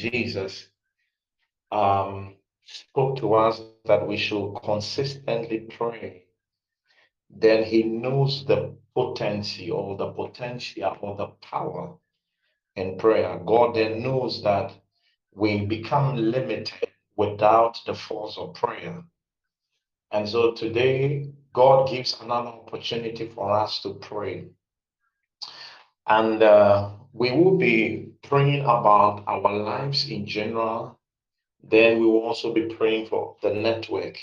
Jesus um, spoke to us that we should consistently pray, then he knows the potency or the potential or the power in prayer. God then knows that we become limited without the force of prayer. And so today, God gives another opportunity for us to pray. And uh, we will be praying about our lives in general. Then we will also be praying for the network.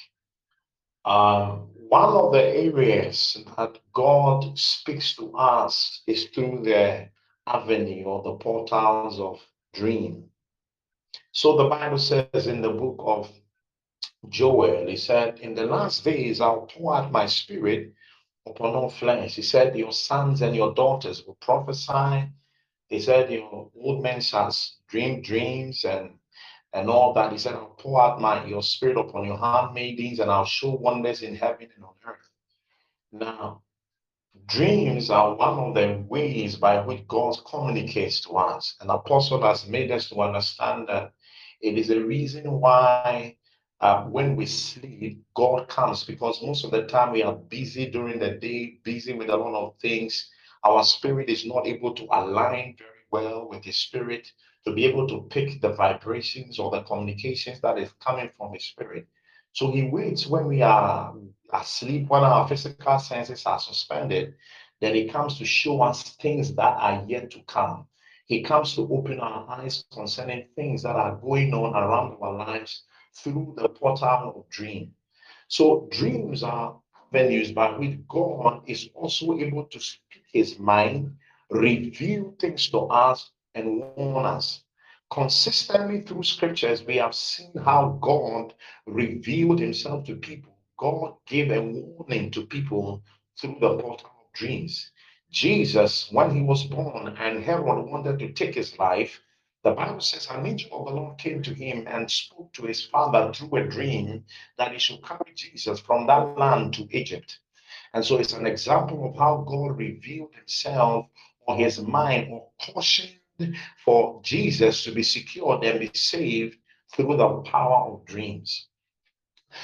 Um, one of the areas that God speaks to us is through the avenue or the portals of dream. So the Bible says in the book of Joel, he said, In the last days I'll pour out my spirit upon all flesh. He said, Your sons and your daughters will prophesy. He said, Your old men shall dream dreams and and all that. He said, I'll pour out my your spirit upon your handmaidens, and I'll show wonders in heaven and on earth. Now, dreams are one of the ways by which God communicates to us. An apostle has made us to understand that it is a reason why uh, when we sleep, God comes because most of the time we are busy during the day, busy with a lot of things. Our spirit is not able to align very well with His spirit to be able to pick the vibrations or the communications that is coming from His spirit. So He waits when we are asleep, when our physical senses are suspended, then He comes to show us things that are yet to come. He comes to open our eyes concerning things that are going on around our lives through the portal of dream. So dreams are venues by which God is also able to his mind, reveal things to us, and warn us. Consistently through scriptures, we have seen how God revealed himself to people. God gave a warning to people through the portal of dreams. Jesus, when he was born and Herod wanted to take his life, the Bible says an angel of the Lord came to him and spoke to his father through a dream that he should carry Jesus from that land to Egypt. And so it's an example of how God revealed himself or his mind or cautioned for Jesus to be secured and be saved through the power of dreams.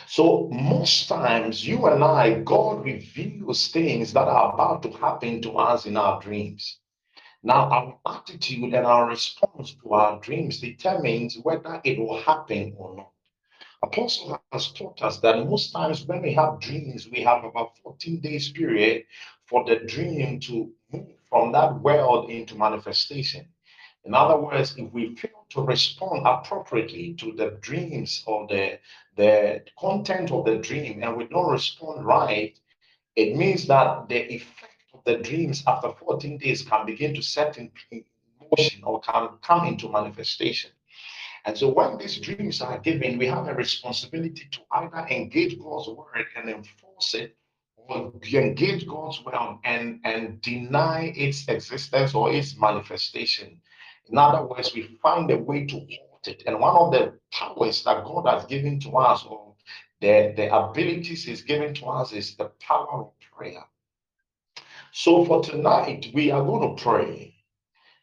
So most times, you and I, God reveals things that are about to happen to us in our dreams. Now, our attitude and our response to our dreams determines whether it will happen or not. Apostle has taught us that most times when we have dreams, we have about 14 days period for the dream to move from that world into manifestation. In other words, if we fail to respond appropriately to the dreams or the, the content of the dream and we don't respond right, it means that the effect of the dreams after 14 days can begin to set in motion or can come into manifestation. And so when these dreams are given, we have a responsibility to either engage God's word and enforce it or engage God's word and, and deny its existence or its manifestation. In other words, we find a way to halt it. And one of the powers that God has given to us, or the, the abilities He's given to us, is the power of prayer. So for tonight, we are going to pray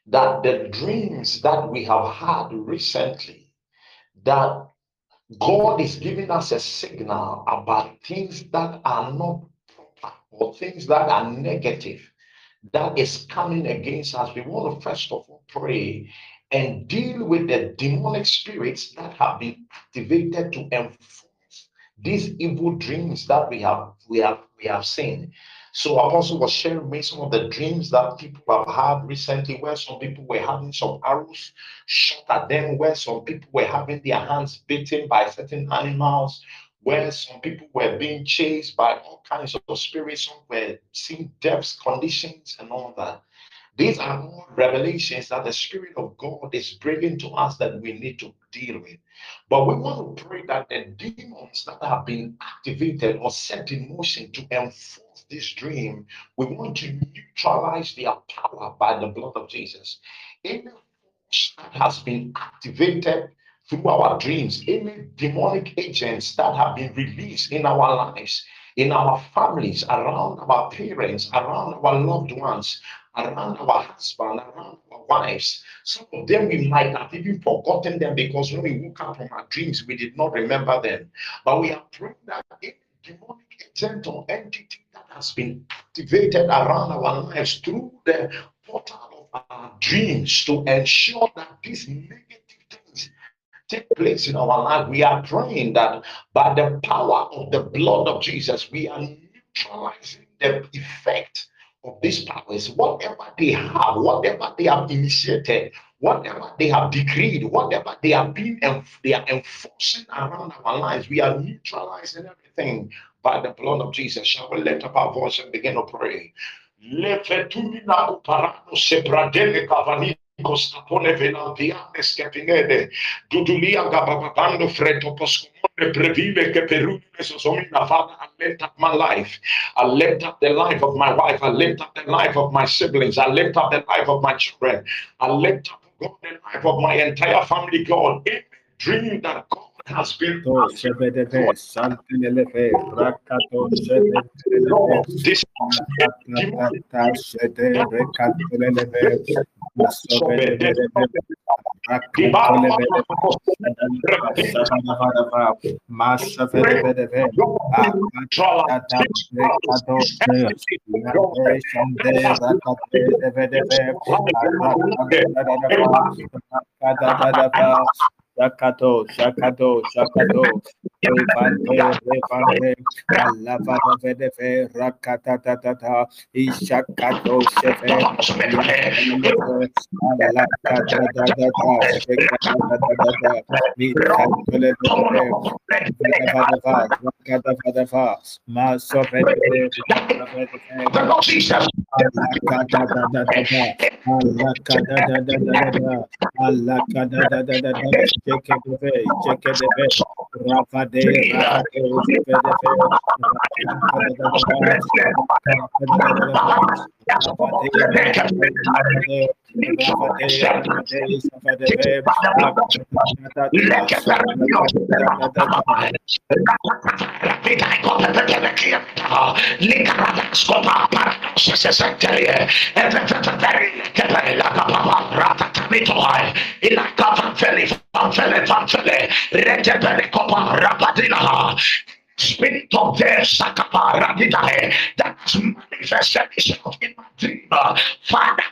that the dreams that we have had recently, that God is giving us a signal about things that are not proper or things that are negative that is coming against us, we want to first of all pray and deal with the demonic spirits that have been activated to enforce these evil dreams that we have we have we have seen. So Apostle was sharing with me some of the dreams that people have had recently, where some people were having some arrows shot at them, where some people were having their hands bitten by certain animals, where some people were being chased by all kinds of spirits, some were seeing depths, conditions, and all that. These are all revelations that the Spirit of God is bringing to us that we need to deal with. But we want to pray that the demons that have been activated or set in motion to enforce this dream, we want to neutralize their power by the blood of Jesus. Any force that has been activated through our dreams, any demonic agents that have been released in our lives, in our families, around our parents, around our loved ones, around our husband, around our wives. Some of them we might have even forgotten them because when we woke up from our dreams, we did not remember them. But we are praying that any demonic agent or entity has been activated around our lives through the portal of our dreams to ensure that these negative things take place in our life, we are praying that by the power of the blood of Jesus, we are neutralizing the effect of these powers, whatever they have, whatever they have initiated, whatever they have decreed, whatever they have been they are enforcing around our lives, we are neutralizing everything by the blood of Jesus. Shall we lift up our voice and begin to pray? I lift up my life. I lift up the life of my wife. I lift up the life of my siblings. I lift up the life of my children. I lift up God, the life of my entire family, God. In dream that God has been this Shakato, Shakato, Shakato, Repante, Repante, Alava Vedefe, Rakata Tata, Ishakato, Shefe, Alakata Alakata Dada, Alakata Dada, Alakata Dada, check it away, check it away. Rafa de Spirit of that manifested itself in my dream. Father,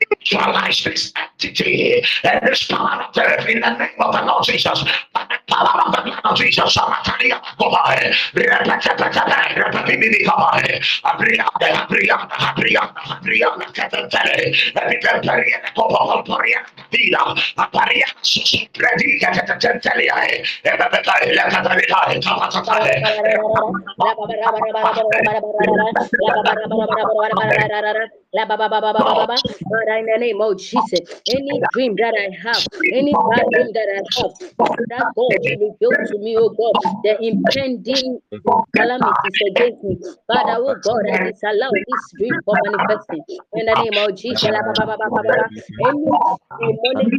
spiritualized entity and this power of death in the name of the Lord Jesus. By the power of the blood of Jesus, Samatania Kobai, Repetapetape, Repetimikovai, Abrianda, Abrianda, Abrianda, Abrianda, Catentele, Epitemperian, Kobo, Porian, Dila, Aparia, Susi, Predica, Catentelia, Epetai, Lepetatai, Kamatatai, Rabba, Rabba, Rabba, Rabba, Rabba, Rabba, Rabba, Rabba, Rabba, Rabba, Rabba, Rabba, Father, in the name of Jesus, any dream that I have, any bad dream that I have, that God will reveal to me, oh God, the impending calamities against me. Father, oh God, I disallow this dream from manifesting. In the name of Jesus, any demonic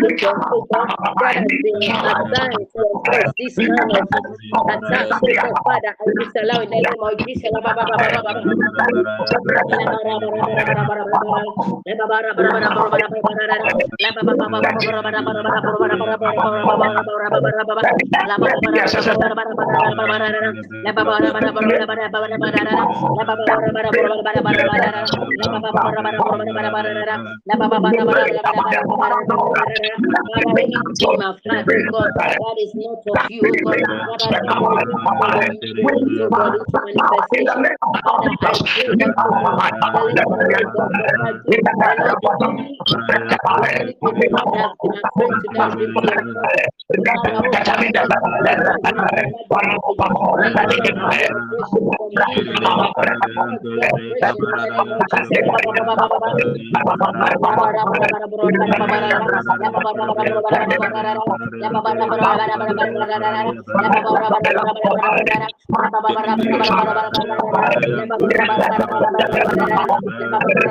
oh God, that has been assigned to this of oh God, Father, I disallow in the name of Jesus. That is not of you, God. That is not of you, God. Ya Bapak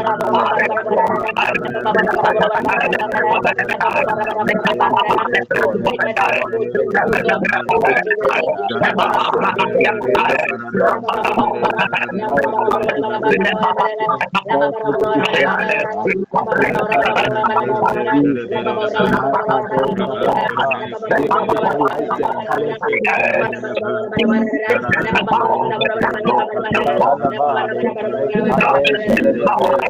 Terima kasih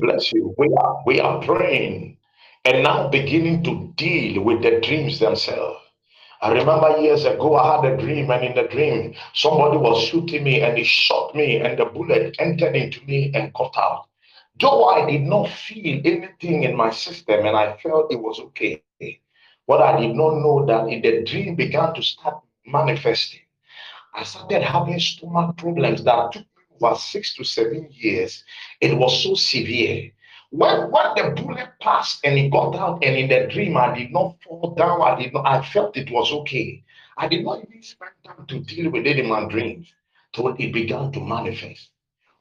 bless you. We are we are praying and now beginning to deal with the dreams themselves. I remember years ago I had a dream, and in the dream, somebody was shooting me and he shot me, and the bullet entered into me and cut out. Though I did not feel anything in my system and I felt it was okay, what I did not know that in the dream began to start manifesting. I started having stomach problems that took me over six to seven years. It was so severe. When, when the bullet passed and it got out, and in the dream I did not fall down, I did not, I felt it was okay. I did not even spend time to deal with it in my dreams till it began to manifest.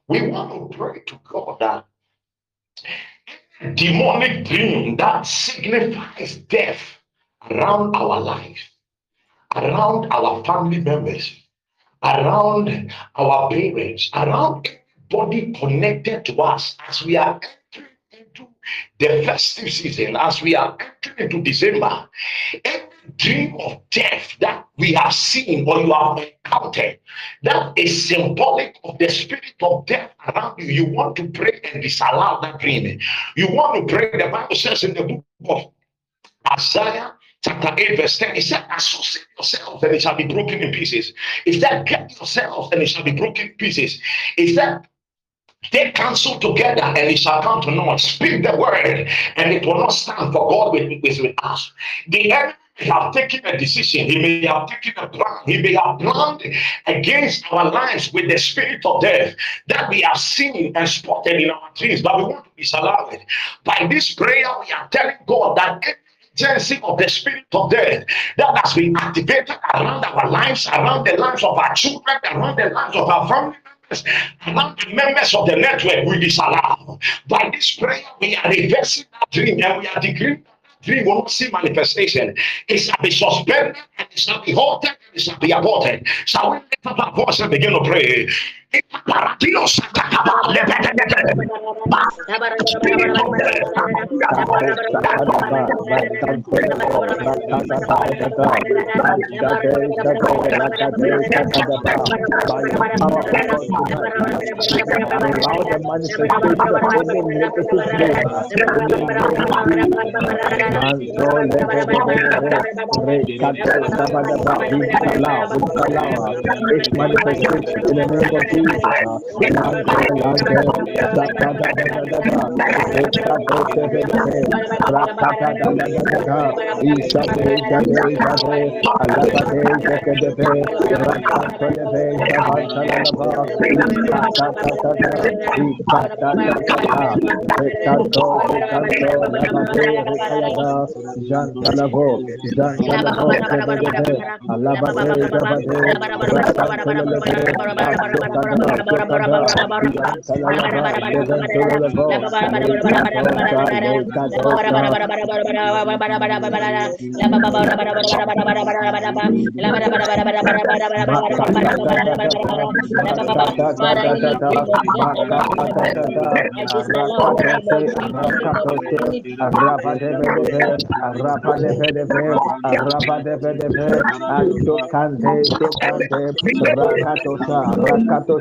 We want to pray to God that demonic dream that signifies death around our life, around our family members, around our parents, around everybody connected to us as we are the festive season, as we are entering into December. Every dream of death that we have seen or you have encountered that is symbolic of the spirit of death around you. You want to pray and disallow that dream. You want to pray. The Bible says in the book of Isaiah chapter 8, verse 10, it said, Associate yourselves and it shall be broken in pieces. It said, Get yourselves and it shall be broken in pieces. It said, Take counsel together and it shall come to naught. Speak the word and it will not stand for God with, with, with us. The enemy have taken a decision, he may have taken a plan, he may have planned against our lives with the spirit of death that we have seen and spotted in our dreams, but we want to disallow it. By this prayer, we are telling God that agency of the spirit of death that has been activated around our lives, around the lives of our children, around the lives of our family members, the members of the network, we disallow. By this prayer, we are reversing that dream and we are decreeing dream will not see manifestation. It shall be suspended and it shall be halted and it shall be aborted. Shall we lift up our voice and begin to pray? Manifestation in the Allah Rakatosa, Rakatosa,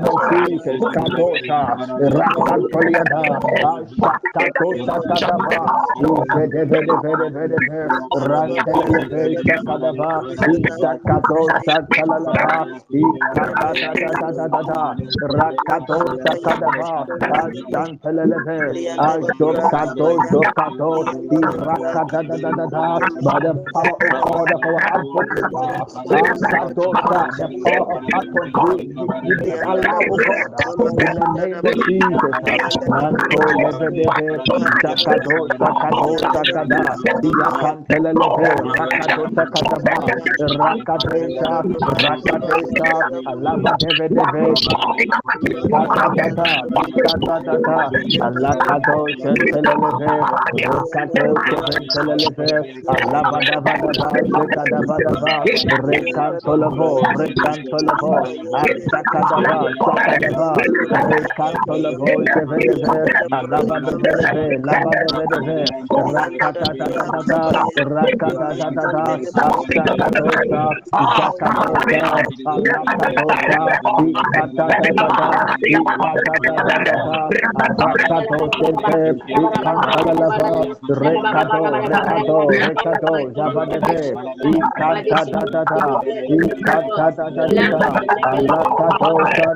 power of Akon, we Santo la voce vede araba vede lava vede rakata da da da da rakata da da da asta da da da jaka da da araba da da ikata da da da ikata da da da rakata do sente ikata la lava rekado rekado rekado java vede ikata da da da ikata da da da araba da da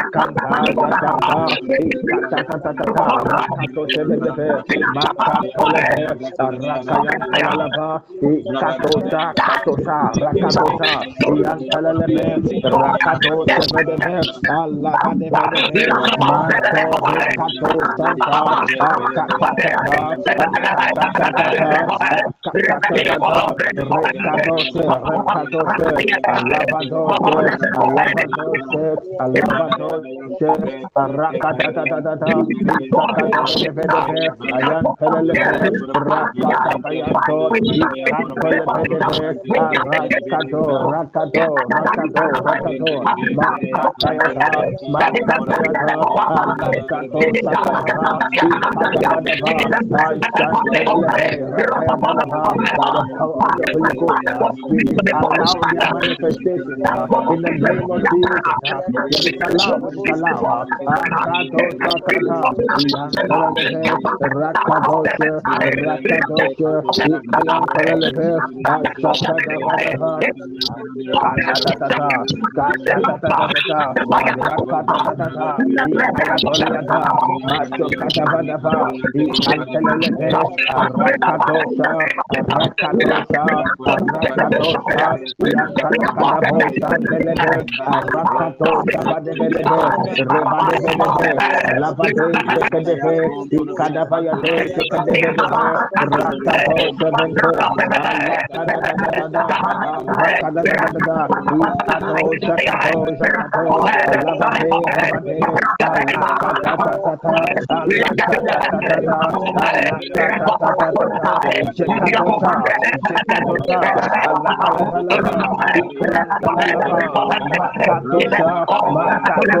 allow their manifestation uh, in the name of Jesus. kalava rakadosa kada ihankalalehe rakadosa rakadosa ihankalalehe asakadavaha katatatata rakatatata ihankalalehe masokadavadava ihankalalehe rakadosa rakadosa rakadosa ihankalakadavosa delele rakadosa vadevele rebade de de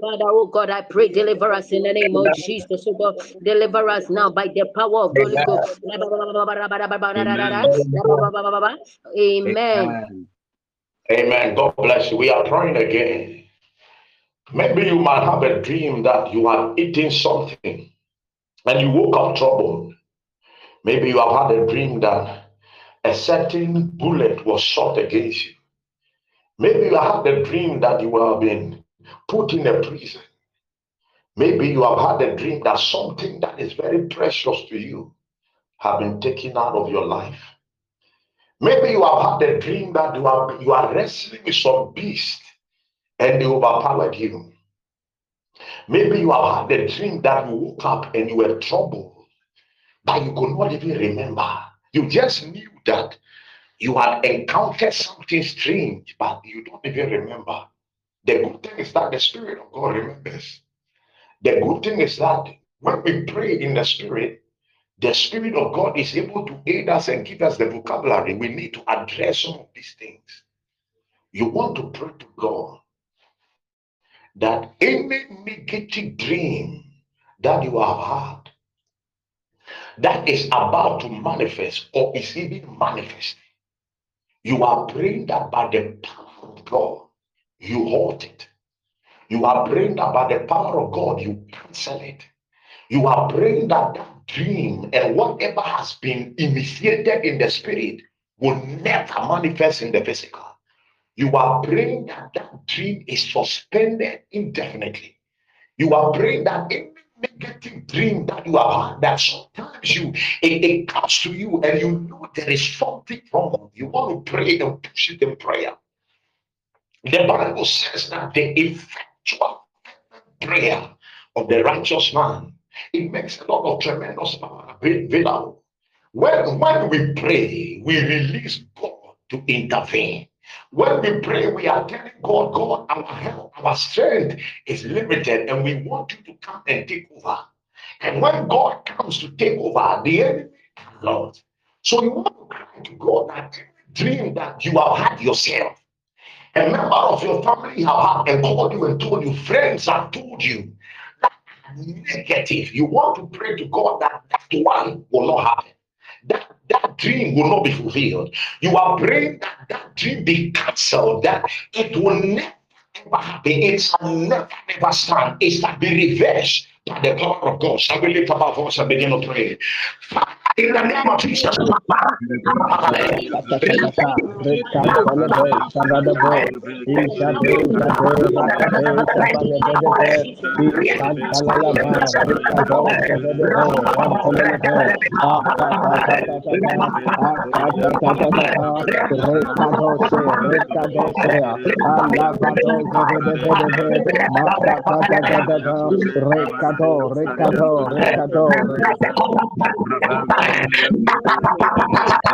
Father, oh God, I pray, deliver us in the name of Jesus, oh God, deliver us now by the power of Holy Ghost. Amen. Amen. God bless you. We are praying again. Maybe you might have a dream that you have eaten something and you woke up troubled. Maybe you have had a dream that a certain bullet was shot against you. Maybe you have had a dream that you have been put in a prison. Maybe you have had a dream that something that is very precious to you have been taken out of your life. Maybe you have had a dream that you are you are wrestling with some beast and they overpowered you. Maybe you have had a dream that you woke up and you were troubled, but you could not even remember. You just knew that you had encountered something strange, but you don't even remember. The good thing is that the Spirit of God remembers. The good thing is that when we pray in the Spirit, the Spirit of God is able to aid us and give us the vocabulary we need to address some of these things. You want to pray to God that any negative dream that you have had that is about to manifest or is even manifesting, you are praying that by the power of God, you halt it. You are praying that by the power of God, you cancel it. You are praying that dream and whatever has been initiated in the spirit will never manifest in the physical. You are praying that that dream is suspended indefinitely. You are praying that any negative dream that you have had, that sometimes you it, it comes to you and you know there is something wrong. You want to pray and push it in prayer. The Bible says that the effectual prayer of the righteous man it makes a lot of tremendous power available. When, when we pray, we release God to intervene. When we pray, we are telling God, God, our help, our strength is limited, and we want you to come and take over. And when God comes to take over, the enemy. So you want to cry to God that dream that you have had yourself, a member of your family have had and called you and told you, friends have told you negative. You want to pray to God that that one will not happen. That that dream will not be fulfilled. You are praying that that dream be cancelled, that it will never ever happen. It shall never, ever stand. It shall be reversed by the power of God. Shall we lift up our voice and begin to pray? Father, In the name of Jesus. Recado, recado, recado, Terima kasih.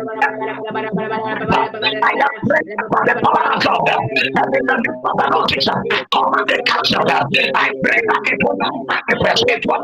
I the powers of them. I pray it will not manifest, it will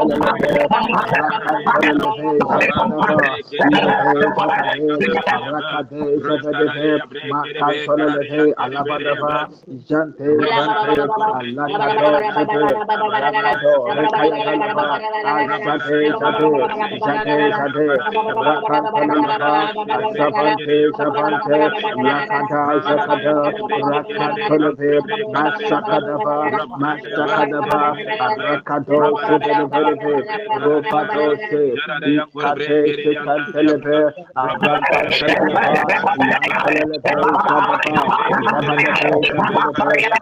Master Kadaba, Master Kadaba, Abrakado, Kadaba, lebe ro pato se di kate se kante lebe abran kante lebe yan kale lebe ro kaba pa yaba lebe ro kaba lebe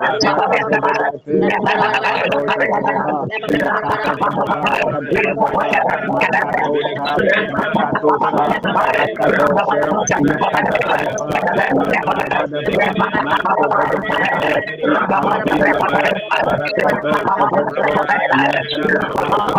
yaba lebe ro kaba lebe yaba lebe ro kaba lebe yaba lebe ro kaba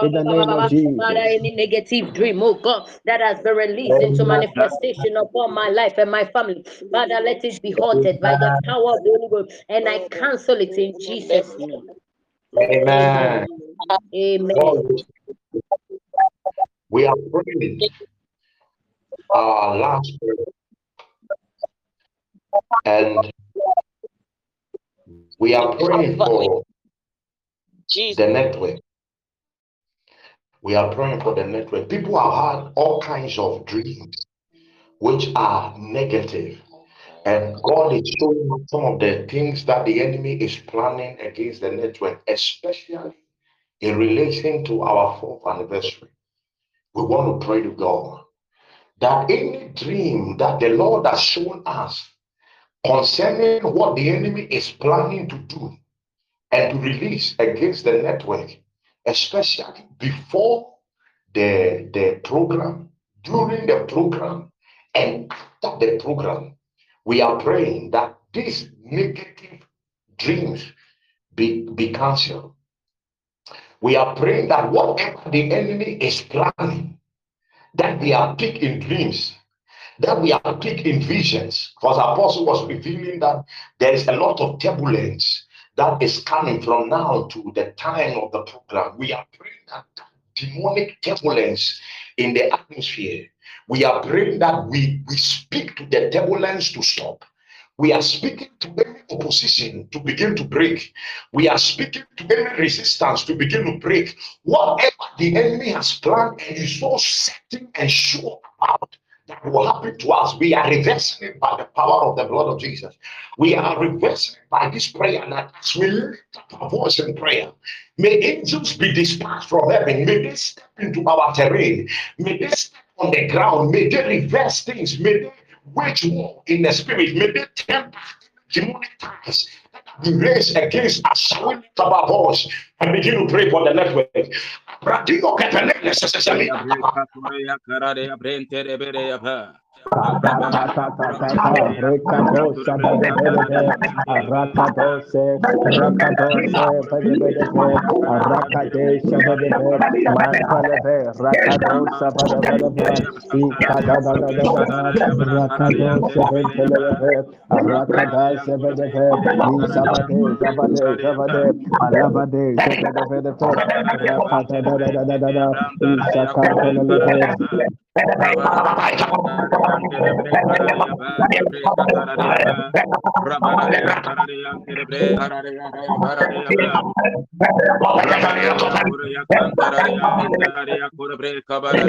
In the name of Jesus. Father, any negative dream, oh God, that has been released into manifestation upon my life and my family. Father, let it be halted by the power of the Holy Ghost, and I cancel it in Jesus' name. Amen. Amen. We are praying our last prayer. And we are praying for the network. We are praying for the network. People have had all kinds of dreams which are negative. And God is showing some of the things that the enemy is planning against the network, especially in relation to our fourth anniversary. We want to pray to God that any dream that the Lord has shown us concerning what the enemy is planning to do and to release against the network, especially before the, the program, during the program, and after the program, we are praying that these negative dreams be, be cancelled. We are praying that whatever the enemy is planning, that we are picked in dreams, that we are picked in visions. Because Apostle was revealing that there is a lot of turbulence that is coming from now to the time of the program. We are praying that demonic turbulence in the atmosphere. We are praying that we, we speak to the turbulence to stop. We are speaking to any opposition to begin to break. We are speaking to any resistance to begin to break. Whatever the enemy has planned and is so certain and sure about that will happen to us, we are reversing it by the power of the blood of Jesus. We are reversing it by this prayer that as we lift up our voice in prayer, may angels be dispatched from heaven. May they step into our terrain. May they step on the ground. May they reverse things. May they war in the spirit. May they turn back demonic ties that have against us. We lift up our voice and begin to pray for the network. Rakadai Kabare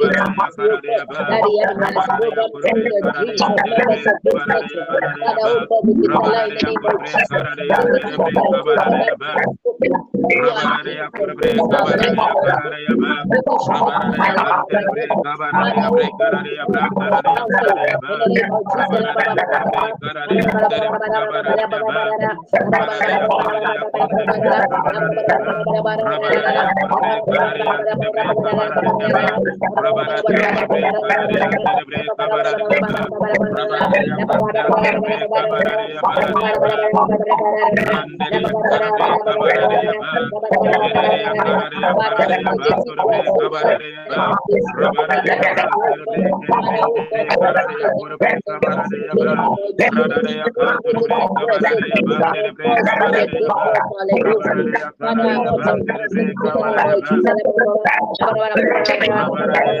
Rabba Hallelujah.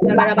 Terima kasih.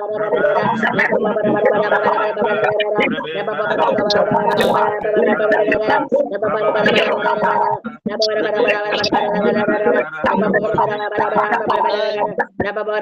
Ya Bapak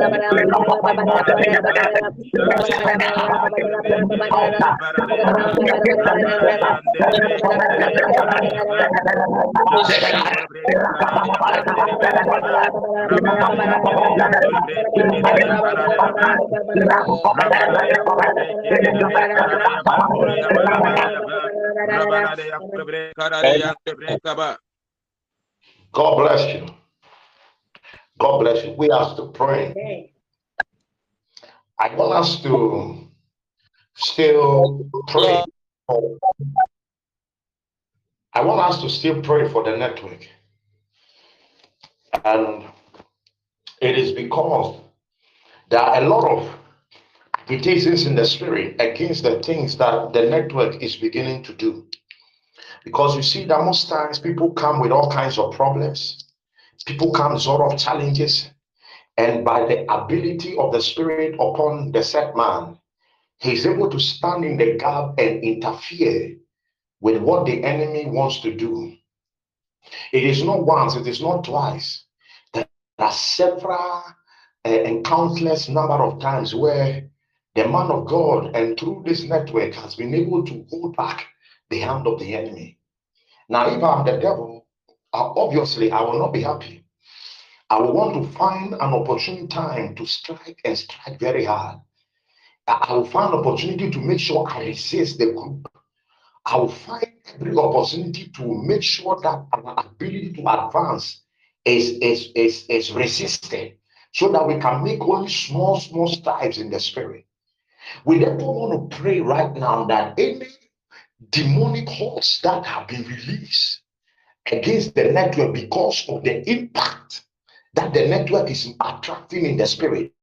God bless you. God bless you. We are still praying. I want us to still pray. I want us to still pray for the network. And it is because there are a lot of agitations in the spirit against the things that the network is beginning to do. Because you see that most times people come with all kinds of problems, people come sort of challenges, and by the ability of the spirit upon the set man, he's able to stand in the gap and interfere with what the enemy wants to do. It is not once, it is not twice. There are several uh, and countless number of times where the man of God and through this network has been able to hold back the hand of the enemy. Now, if I'm the devil, Uh, obviously I will not be happy. I will want to find an opportune time to strike and strike very hard. I will find opportunity to make sure I resist the group. I will find every opportunity to make sure that our ability to advance is, is, is, is resisted so that we can make only small, small strides in the spirit. We therefore want to pray right now that any demonic hordes that have been released against the network because of the impact that the network is attracting in the spirit,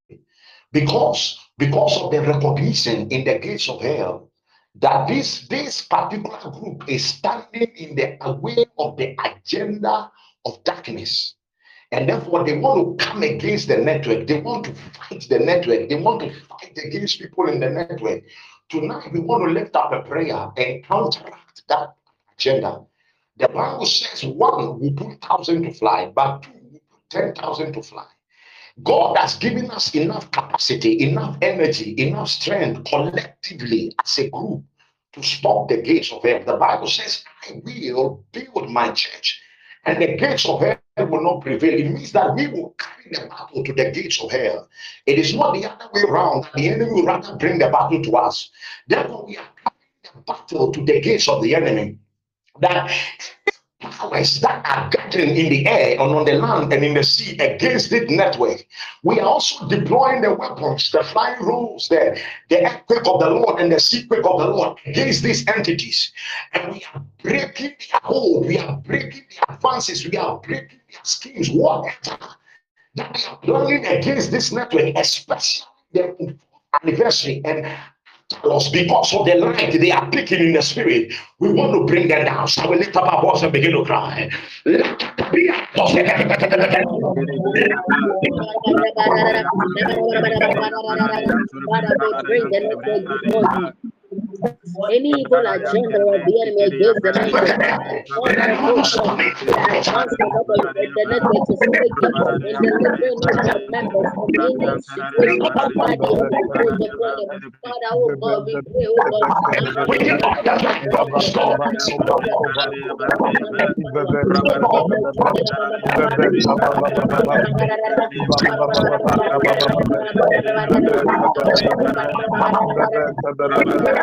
because because of the recognition in the gates of hell that this this particular group is standing in the way of the agenda of darkness. And therefore they want to come against the network. They want to fight the network. They want to fight against people in the network. Tonight we want to lift up a prayer and counteract that agenda the bible says one will put thousand to fly but two will put ten thousand to fly God has given us enough capacity, enough energy, enough strength collectively as a group to stop the gates of hell. The Bible says, I will build my church, and the gates of hell will not prevail. It means that we will carry the battle to the gates of hell. It is not the other way around. The enemy will rather bring the battle to us. Therefore, we are carrying the battle to the gates of the enemy. That powers that are gathering in the air and on the land and in the sea against this network. We are also deploying the weapons, the flying rules, the, the earthquake of the Lord and the seaquake of the Lord against these entities. And we are breaking their hold, we are breaking their advances, we are breaking their schemes, whatever that they are planning against this network, especially the anniversary and us because of the light they are picking in the spirit. We want to bring them down. So we lift up our voice and begin to cry. Any evil agenda of the enemy against the network, the network to speak in the network members of any situation, body of the Father, oh God, we pray, oh God, We give up that light of the storm. Rabada kabada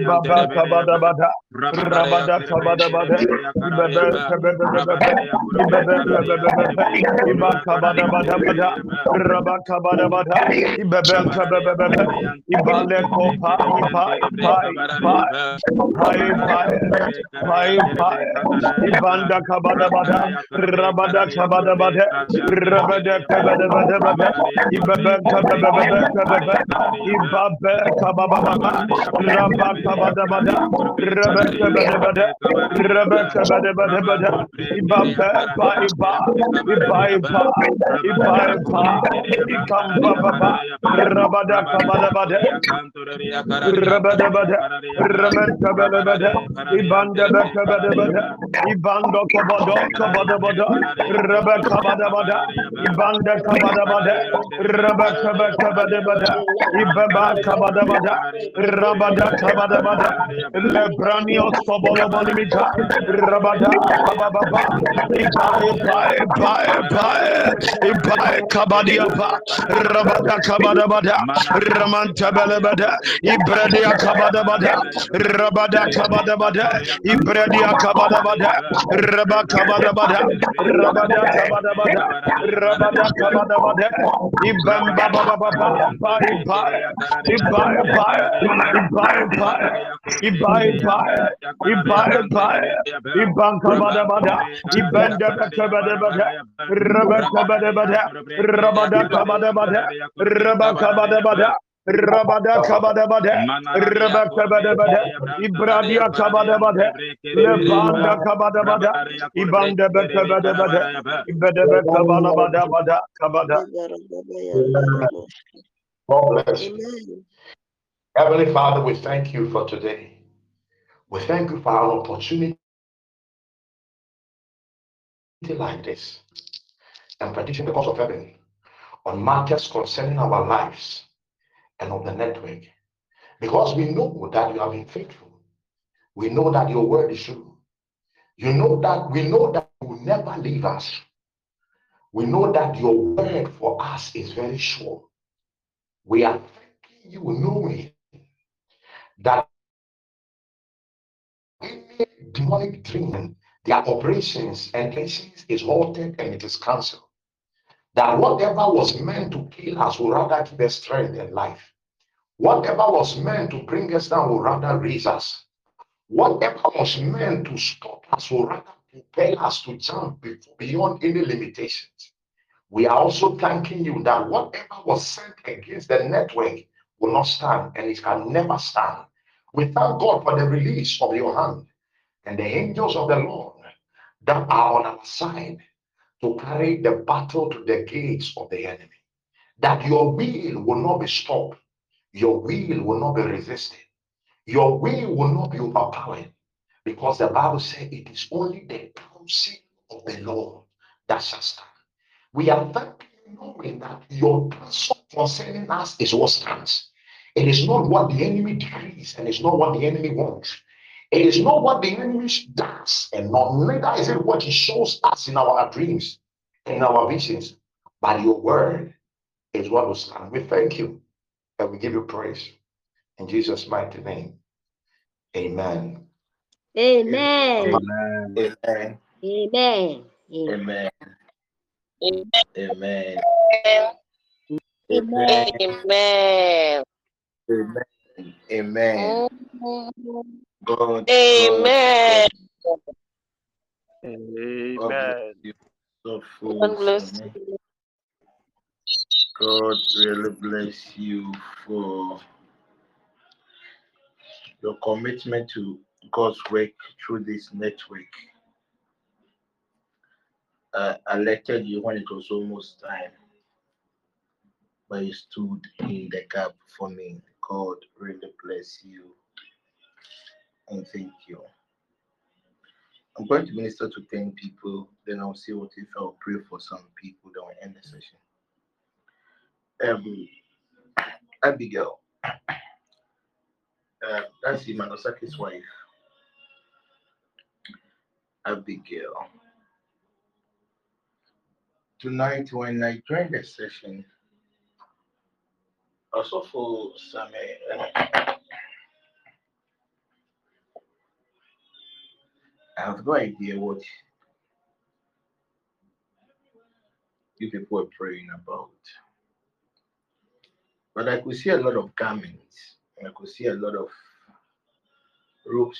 Rabada kabada bada, rabada kabada bada, Rabba Rebada, Ibamba, Ibamba, Ibamba, Ibamba, Ibamba, Baba, Rabada, Kabada, Rabada, Bada, Raman, Kabada, Bada, Ibanda, Kabada, Bada, Ibando, Kabado, Kabada, Bada, Rabada, Rabada, ipae kabadia rabada kabada bada ramanta bada bada ibanda bada bada rabaka bada bada rabada kabada bada rabaka bada bada Rabada kabada bada, rabaka bada bada, ibradia kabada bada, lebanda kabada bada, ibanda bada bada bada, ibada bada bada bada bada kabada. God bless you. Heavenly Father, we thank you for today. We thank you for our opportunity like this and petition the cause of heaven on matters concerning our lives and of the network. Because we know that you have been faithful. We know that your word is true. You know that we know that you will never leave us. We know that your word for us is very sure. We are thanking you knowing that any demonic dream, their operations and places is halted and it is cancelled. That whatever was meant to kill us will rather give us strength and life. Whatever was meant to bring us down will rather raise us. Whatever was meant to stop us will rather propel us to jump beyond any limitations. We are also thanking you that whatever was sent against the network will not stand and it can never stand. We thank God for the release of your hand and the angels of the Lord that are on our side to carry the battle to the gates of the enemy. That your will will not be stopped, your will will not be resisted, your will will not be overpowered, because the Bible says it is only the counsel of the Lord that shall stand. We are you knowing that your counsel concerning us is what stands. It is not what the enemy decrees, and it's not what the enemy wants. It is not what the enemy does, and not neither is it what he shows us in our dreams, in our visions, but your word is what will stand. We thank you and we give you praise. In Jesus' mighty name. Amen. Amen. Amen. Amen. Amen. Amen. Amen. Amen. Amen. Amen. Amen. God. Amen. God, Amen. bless you so God bless you. God really bless you for your commitment to God's work through this network. Uh, I elected you when it was almost time, but you stood in the gap for me. God really bless you and thank you. I'm going to minister to 10 people, then I'll see what if I'll pray for some people, then we'll end the session. Um, Abigail, uh, that's Imanosaki's wife. Abigail. Tonight, when I joined the session, also for some, uh, I have no idea what you people are praying about. But I could see a lot of garments, and I could see a lot of ropes.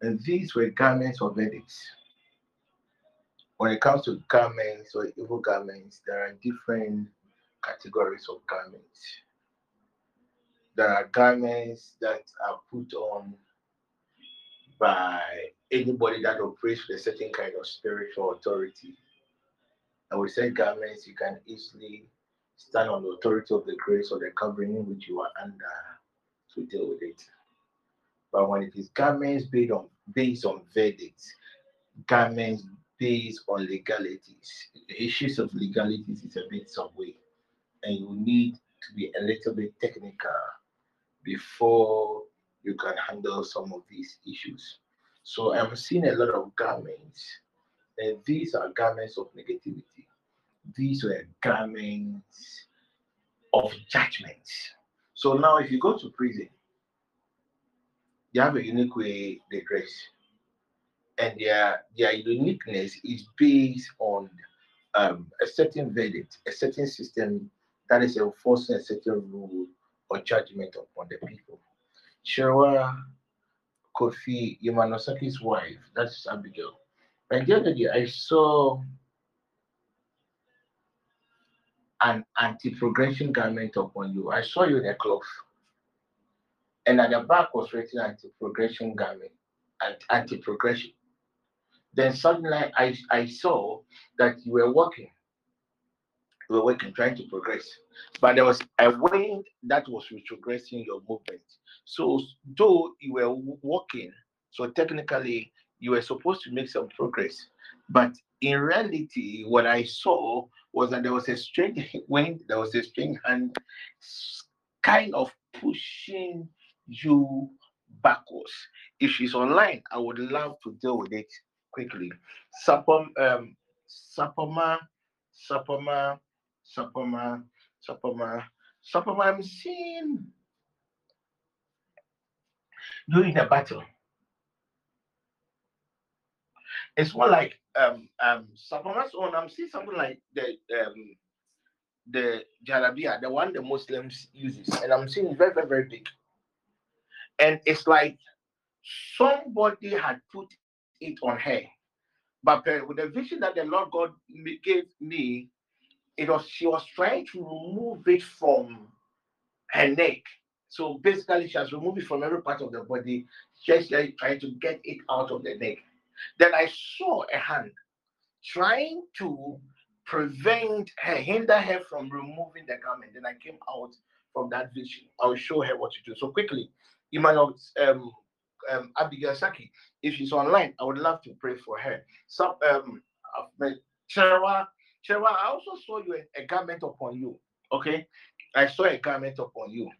And these were garments of edicts. When it comes to garments or evil garments, there are different categories of garments. There are garments that are put on by anybody that operates with a certain kind of spiritual authority. And we say garments, you can easily stand on the authority of the grace or the covering in which you are under to deal with it. But when it is garments based on based on verdicts, garments based on legalities, the issues of legalities is a bit some way, and you need to be a little bit technical before you can handle some of these issues. So I'm seeing a lot of garments, and these are garments of negativity. These were garments of judgment. So now, if you go to prison, you have a unique way they dress, and their their uniqueness is based on um, a certain verdict, a certain system that is enforcing a certain rule or judgment upon the people. Shira Kofi Yamanosaki's wife, that's Abigail. And the other day, I saw an anti-progression garment upon you. I saw you in a cloth. And at the back was written anti-progression garment anti-progression. Then suddenly I, I saw that you were walking. You were working, trying to progress. But there was a wind that was retrogressing your movement. So though you were walking, so technically you were supposed to make some progress. But in reality, what I saw was that there was a strange wind, there was a strange hand kind of pushing you backwards. If she's online, I would love to deal with it quickly. Sapom, um, Sapoma, Sapoma, Sapoma, Sapoma, Sapoma, I'm seeing during the battle. It's more like um um Sapoma's on I'm seeing something like the um the Jalabia, the one the Muslims uses, and I'm seeing very, very, very big. And it's like somebody had put it on her. But with the vision that the Lord God gave me, it was she was trying to remove it from her neck. So basically, she has removed it from every part of the body, just like trying to get it out of the neck. Then I saw a hand trying to prevent her, hinder her from removing the garment. Then I came out from that vision. I'll show her what to do. So quickly, Emmanuel um, um, Abigail Saki, if she's online, I would love to pray for her. So, um, Cherewa, I also saw you a, a garment upon you. Okay, I saw a garment upon you,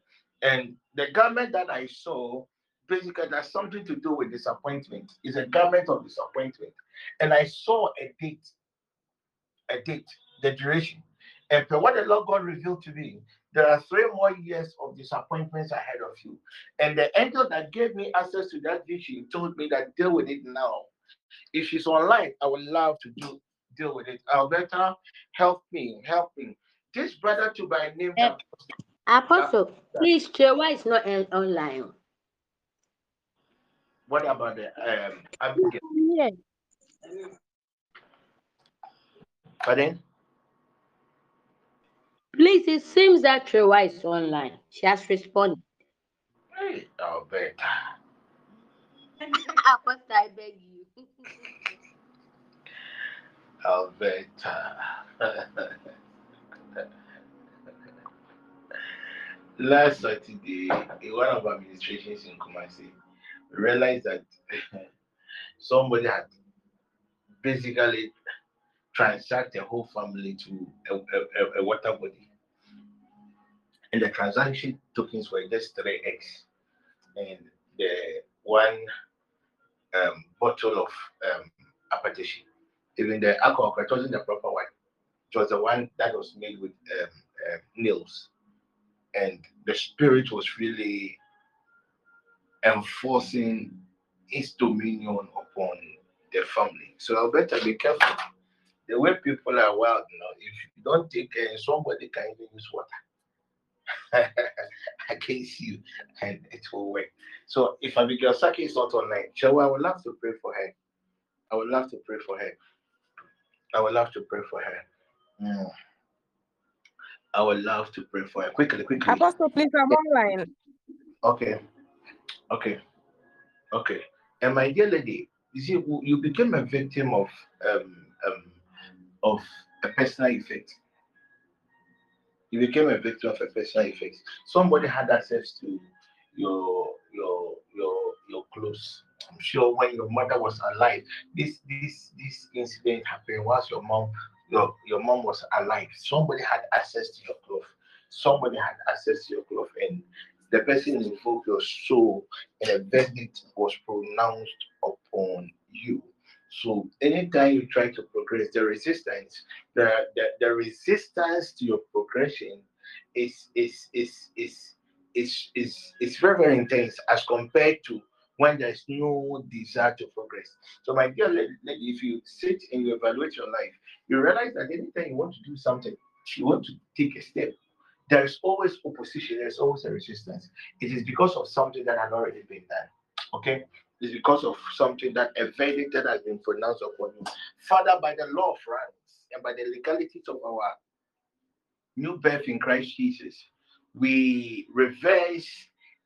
and the garment that I saw basically has something to do with disappointment. It's a garment of disappointment, and I saw a date, a date, the duration, and per what the Lord God revealed to me, there are three more years of disappointments ahead of you. And the angel that gave me access to that vision told me that deal with it now. If she's online, I would love to do deal with it. Alberta, help me, help me. This brother to by name. Eh, Apostle, please, Chewa is not on- online. What about the um Abigail? Yeah. Pardon? Please, it seems that Chewa is online. She has responded. Hey, Alberta. Apostle, I beg you. Alberta. Last Saturday, one of our administrations in Kumasi, realized that somebody had basically transact the whole family to a, a, a water body. And the transaction tokens were just 3x. And the one um, bottle of um, akpeteshie, even the alcohol, it wasn't the proper one. It was the one that was made with um, um, nails. And the spirit was really enforcing its dominion upon the family. So I better be careful. The way people are wild, you know, if you don't take care, somebody can even use water against you and it will work. So if Abigail Saki is not online, shall I would love to pray for her. I would love to pray for her. I would love to pray for her. Mm. I would love to pray for her. Quickly, quickly. Apostle, please, I'm online. Okay. Okay. Okay. And my dear lady, you see, you became a victim of um, um of a personal effect. You became a victim of a personal effect. Somebody had access to your your your your clothes. I'm sure when your mother was alive, this this this incident happened whilst your mom your your mom was alive. Somebody had access to your cloth. Somebody had access to your cloth, and the person invoked your soul, and a verdict was pronounced upon you. So anytime you try to progress, the resistance, the, the, the resistance to your progression is is is is is is is very, very intense as compared to when there's no desire to progress. So my dear lady, if you sit and you evaluate your life, you realize that anytime you want to do something, you want to take a step, there is always opposition, there's always a resistance. It is because of something that had already been done. Okay? It's because of something that a verdict that has been pronounced upon you. Father, by the law of rights and by the legalities of our new birth in Christ Jesus, we reverse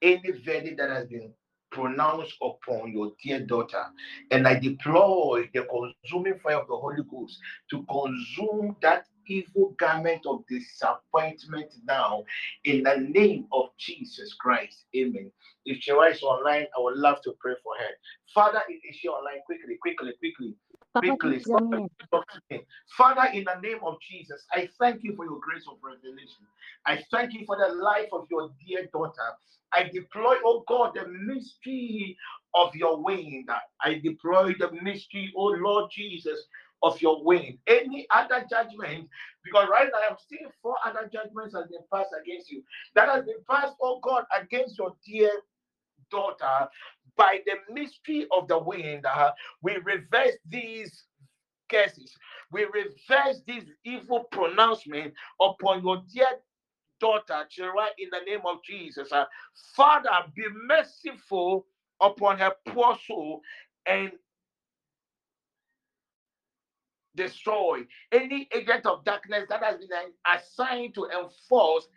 any verdict that has been pronounced upon your dear daughter. And I deploy the consuming fire of the Holy Ghost to consume that evil garment of disappointment now in the name of Jesus Christ. Amen. If Shewa is online, I would love to pray for her. Father, is she online? Quickly, quickly, quickly. Quickly, somebody talk to me. Father, in the name of Jesus, I thank you for your grace of revelation. I thank you for the life of your dear daughter. I deploy, oh God, the mystery of your wind. I deploy the mystery, oh Lord Jesus, of your wind. Any other judgment, because right now I'm seeing four other judgments has been passed against you. That has been passed, oh God, against your dear daughter by the mystery of the wind. uh, we reverse these curses. We reverse this evil pronouncement upon your dear daughter, Chira, in the name of Jesus. Uh, Father, be merciful upon her poor soul and destroy any agent of darkness that has been assigned to enforce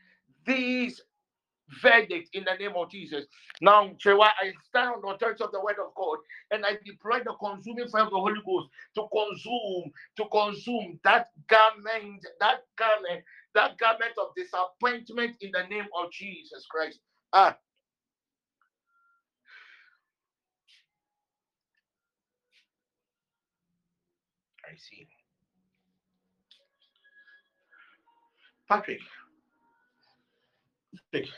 these verdict in the name of Jesus. Now, Chewa, I stand on the authority of the word of God and I deploy the consuming fire of the Holy Ghost to consume, to consume that garment, that garment, that garment of disappointment in the name of Jesus Christ. Ah. I see. Patrick. Patrick.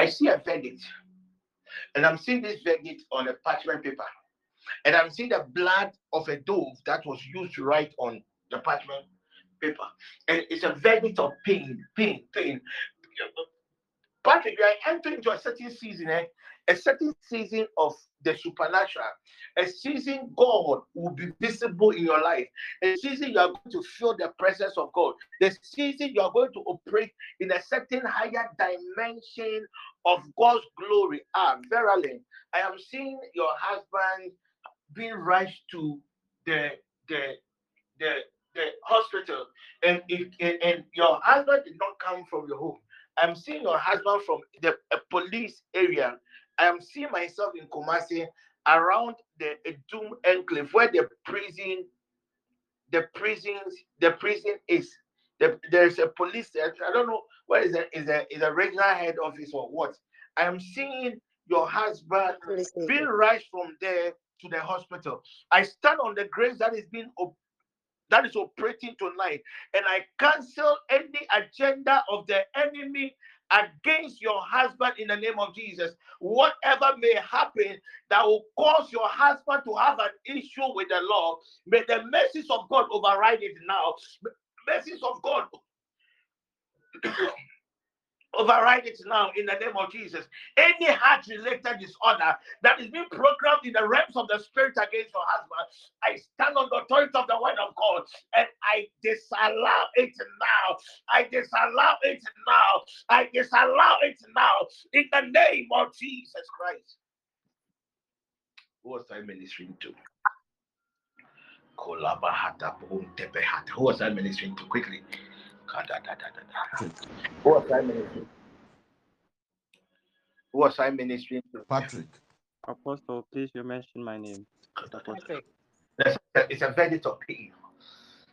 I see a verdict, and I'm seeing this verdict on a parchment paper, and I'm seeing the blood of a dove that was used to write on the parchment paper, and it's a verdict of pain, pain, pain. Patrick, you are entering into a certain season, eh? A certain season of the supernatural, a season God will be visible in your life, a season you are going to feel the presence of God, the season you are going to operate in a certain higher dimension of God's glory. Ah, verily, I am seeing your husband being rushed to the the the the hospital, and if and, your husband did not come from your home. I'm seeing your husband from the police area. I am seeing myself in Kumasi around the Doom enclave where the prison, the prisons, the prison is. The, there's a police. Station. I don't know what is a is a is a regional head office or what. I am seeing your husband being rushed from there to the hospital. I stand on the grace that is being op- that is operating tonight, and I cancel any agenda of the enemy against your husband in the name of Jesus. Whatever may happen that will cause your husband to have an issue with the law, may the mercies of God override it now. Mercies of God override it now in the name of Jesus. Any heart related disorder that is being programmed in the realms of the spirit against your husband, I stand on the authority of the word of God and I disallow it now. I disallow it now. I disallow it now in the name of Jesus Christ. Who was I ministering to? Who was I ministering to? Quickly. Who was I ministering? Who was I ministering to? Patrick. Apostle, please, you mentioned my name. Patrick. It's a verdict of pain.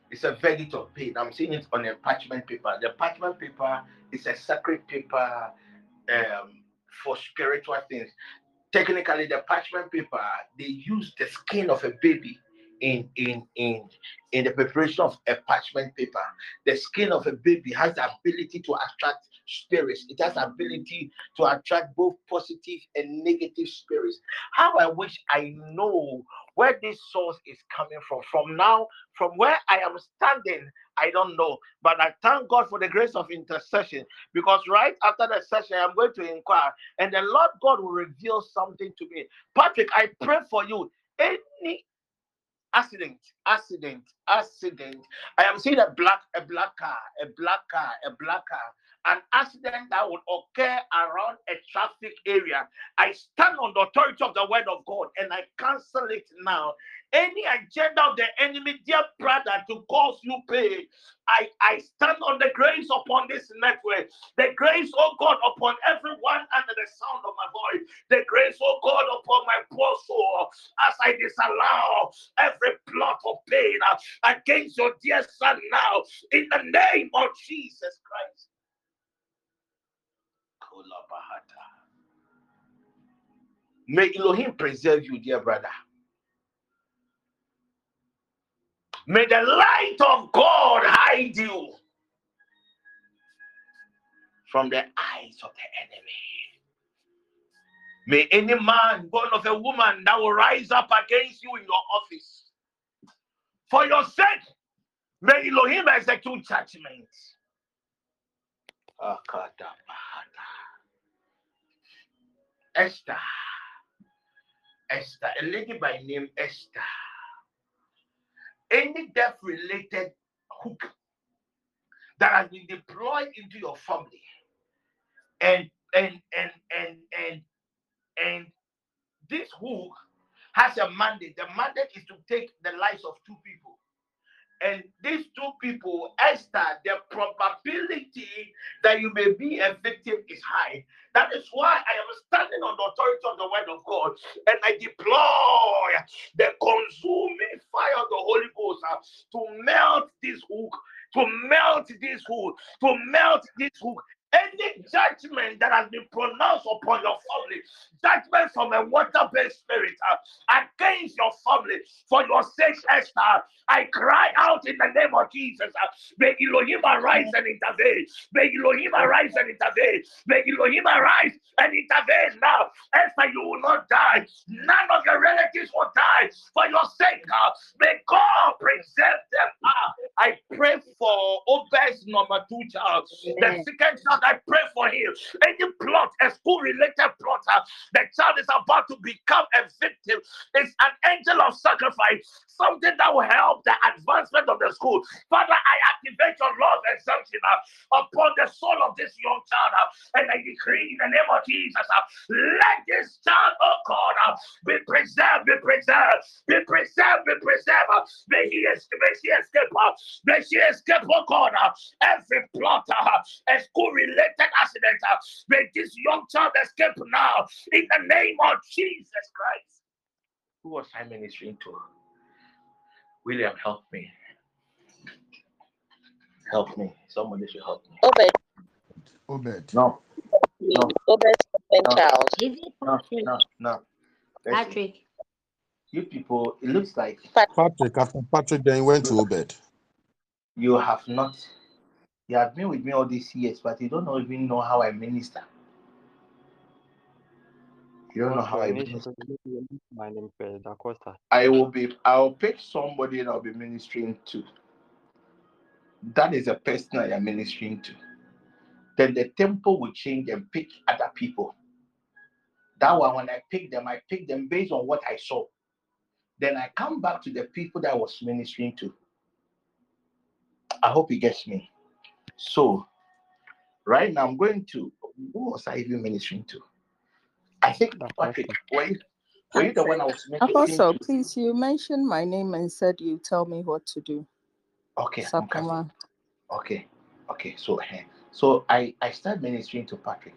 It's a verdict of pain. I'm seeing it on a parchment paper. The parchment paper is a sacred paper um, for spiritual things. Technically, the parchment paper, they use the skin of a baby in in in in the preparation of a parchment paper. The skin of a baby has the ability to attract spirits. It has ability to attract both positive and negative spirits. How i wish i know where this source is coming from. From now from where i am standing i don't know. But i thank god for the grace of intercession because right after the session i'm going to inquire and the lord god will reveal something to me. Patrick i pray for you. Any accident, accident, accident. I am seeing a black, a black car, a black car, a black car, an accident that would occur around a traffic area. I stand on the authority of the word of God and I cancel it now. Any agenda of the enemy, dear brother, to cause you pain, I, I stand on the grace upon this network, the grace, oh God, upon everyone under the sound of my voice, the grace, oh God, upon my poor soul, as I disallow every plot of pain against your dear son now, in the name of Jesus Christ. May Elohim preserve you, dear brother. May the light of God hide you from the eyes of the enemy. May any man born of a woman that will rise up against you in your office for your sake, may Elohim execute judgment. Esther, Esther, a lady by name Esther any death related hook that has been deployed into your family and and and and and and this hook has a mandate. The mandate is to take the lives of two people and these two people, Esther, the probability that you may be a victim is high. That is why I am standing on the authority of the word of God and I deploy the consuming fire of the Holy Ghost uh, to melt this hook, to melt this hook, to melt this hook, any judgment that has been pronounced upon your family, judgment from a water-based spirit uh, against your family, for your sake, Esther, I cry out in the name of Jesus. Uh, may Elohim arise and intervene. May Elohim arise and intervene. May Elohim arise and intervene now. Esther, you will not die. None of your relatives will die for your sake. Uh, may God preserve them. Uh, I pray for Obed's number two child, the second child. I pray for him. Any plot, a school related plot, uh, the child is about to become a victim. It's an angel of sacrifice, something that will help the advancement of the school. Father, I activate your love and something uh, upon the soul of this young child, uh, and I decree in the name of Jesus, let this child, oh God, be preserved, be preserved, be preserved, be preserved. May he escape, may she escape, may she escape, oh God, every plot, a school related accident. Uh, may this young child escape now in the name of Jesus Christ. Who was I ministering to? William, help me. Help me. Somebody should help me. Obed. Obed. No. No. Obed. innocent child. No, no, no. Patrick. you people, it looks like Patrick, after Patrick, then he went to Obed. you have not, you have been with me all these years, but you don't even know how I minister. You don't know how I minister. My name is Da I will be, I'll pick somebody and I'll be ministering to. That is a person I am ministering to. Then the temple will change and pick other people. That one, when I pick them, I pick them based on what I saw. Then I come back to the people that I was ministering to. I hope he gets me. So, right now, I'm going to. Who was I even ministering to? I think That's Patrick. Were you, were you the one I was ministering Apostle, to? please, you mentioned my name and said you tell me what to do. Okay, I'm coming. Sakuma. Okay, okay. So, eh, so I I started ministering to Patrick,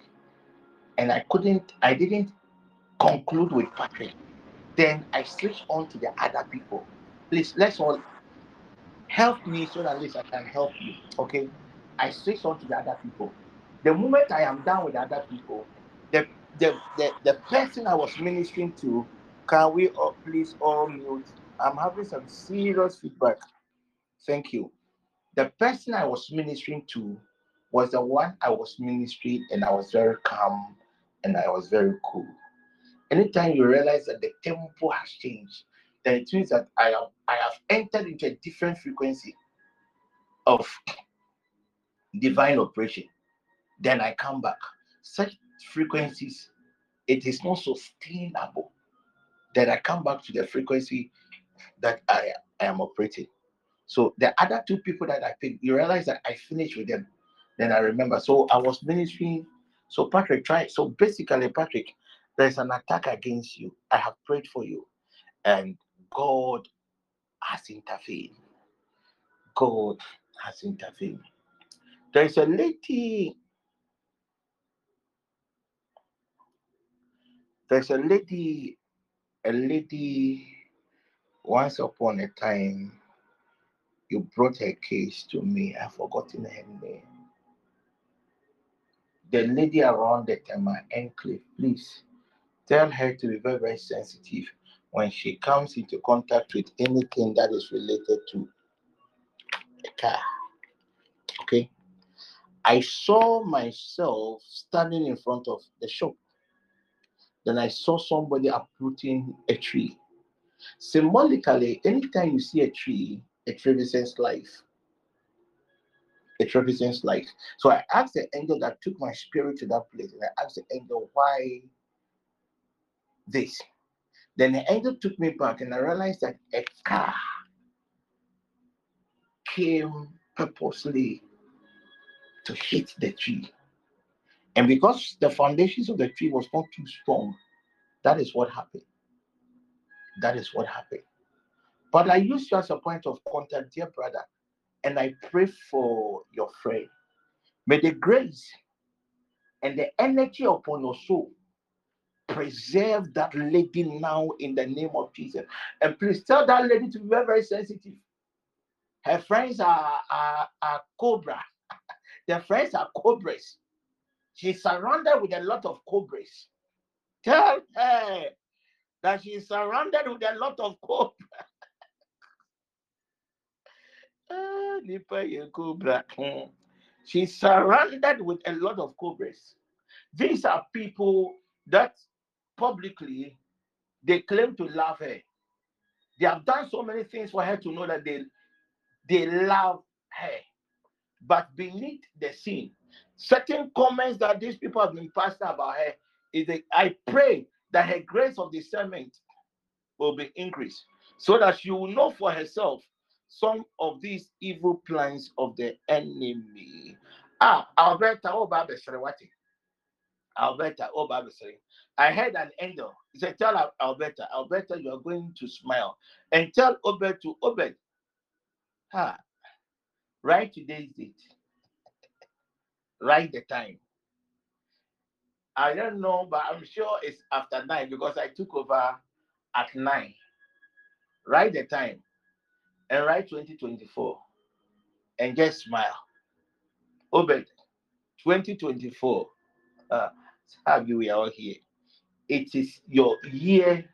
and I couldn't, I didn't conclude with Patrick. Then I switched on to the other people. Please, let's all help me so that at least I can help you. Okay, I switched on to the other people. The moment I am done with the other people, the the the, the person I was ministering to, can we all please all mute? I'm having some serious feedback. Thank you the person I was ministering to was the one I was ministering, and I was very calm and I was very cool. Anytime you realize that the tempo has changed, then it means that I have I have entered into a different frequency of divine operation. Then I come back. Such frequencies, it is not sustainable. Then I come back to the frequency that I, I am operating. So the other two people that I picked, you realize that I finished with them. Then I remember. So I was ministering. So Patrick, try. So basically, Patrick, there's an attack against you. I have prayed for you, and God has intervened. God has intervened. There's a lady. There's a lady, a lady. Once upon a time, you brought her case to me. I've forgotten her name. The lady around the Tema enclave, please tell her to be very, very sensitive when she comes into contact with anything that is related to a car. I saw myself standing in front of the shop. Then I saw somebody uprooting a tree. Symbolically, anytime you see a tree, it represents life. It represents life. So I asked the angel that took my spirit to that place, and I asked the angel, why this? Then the angel took me back, and I realized that a car came purposely to hit the tree. And because the foundations of the tree was not too strong, that is what happened. That is what happened. But I use you as a point of contact, dear brother, and I pray for your friend. May the grace and the energy upon your soul preserve that lady now in the name of Jesus. And please tell that lady to be very, very sensitive. Her friends are, are, are cobra. Their friends are cobras. She's surrounded with a lot of cobras. Tell her that she's surrounded with a lot of cobras. Ah, cobra. She's surrounded with a lot of cobras. These are people that publicly they claim to love her. They have done so many things for her to know that they they love her. But beneath the scene, certain comments that these people have been passing about her is that I pray that her grace of discernment will be increased so that she will know for herself some of these evil plans of the enemy. Ah, Alberta, oh, Baba Srewati. Alberta, oh, Baba Sre. I heard an angel. He said, Tell Alberta, Alberta, you are going to smile. And tell Obed to Obed, ha, write today's date. Write the time. I don't know, but I'm sure it's after nine because I took over at nine. Write the time and write 2024 and just smile. Obed, 2024. Uh, Have you we are all here? It is your year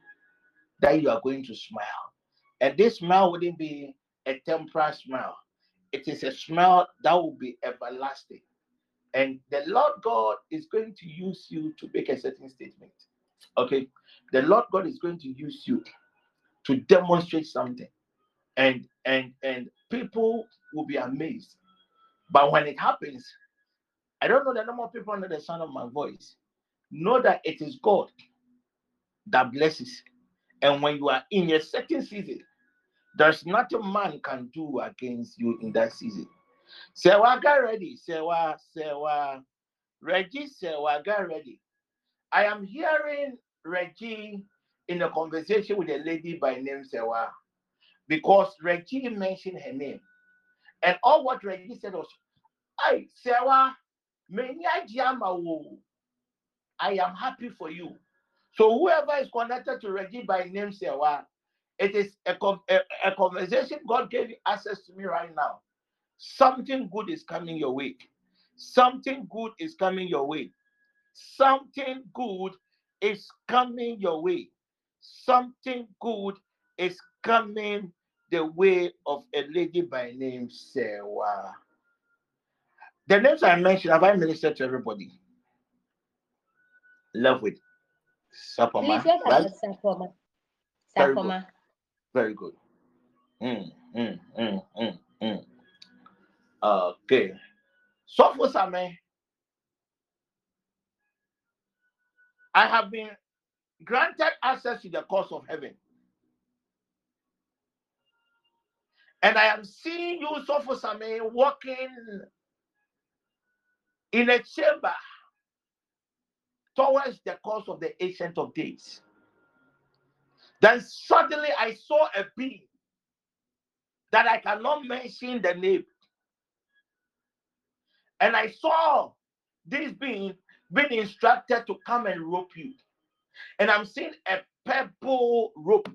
that you are going to smile. And this smile wouldn't be a temporary smile. It is a smile that will be everlasting. And the Lord God is going to use you to make a certain statement. Okay. The Lord God is going to use you to demonstrate something. And and and people will be amazed. But when it happens, I don't know the number of people under the sound of my voice. Know that it is God that blesses. And when you are in a certain season, there's nothing man can do against you in that season. Sewa, get ready. Sewa, Sewa. Reggie, Sewa, get ready. I am hearing Reggie in a conversation with a lady by name Sewa because Reggie mentioned her name. And all what Reggie said was, Hey, Sewa, I am happy for you. So whoever is connected to Reggie by name Sewa, it is a, a, a conversation God gave you access to me right now. Something good is coming your way. Something good is coming your way. Something good is coming your way. Something good is coming the way of a lady by name Sewa. The names I mentioned, have I ministered to everybody? Love with Sapoma. Please, right? Sapoma? Sapoma. Very good. Mm, mm, mm, mm, mm. Okay. So for I have been granted access to the courts of heaven. And I am seeing you, Sopho Same, walking in a chamber towards the course of the ancient of days. Then suddenly I saw a being that I cannot mention the name. And I saw this being being instructed to come and rope you. And I'm seeing a purple rope,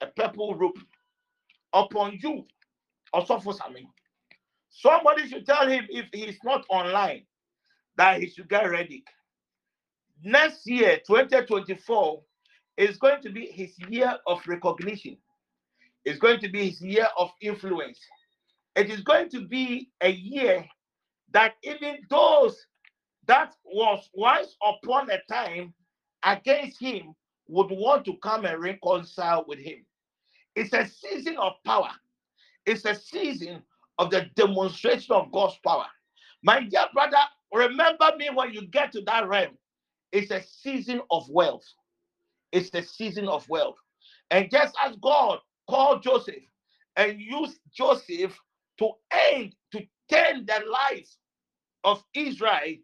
a purple rope upon you. Also for something. Somebody should tell him if he's not online that he should get ready. Next year, 2024, is going to be his year of recognition. It's going to be his year of influence. It is going to be a year that even those that was once upon a time against him would want to come and reconcile with him. It's a season of power. It's a season of the demonstration of God's power. My dear brother, remember me when you get to that realm. It's a season of wealth. It's the season of wealth. And just as God called Joseph and used Joseph to end, to turn the life of Israel,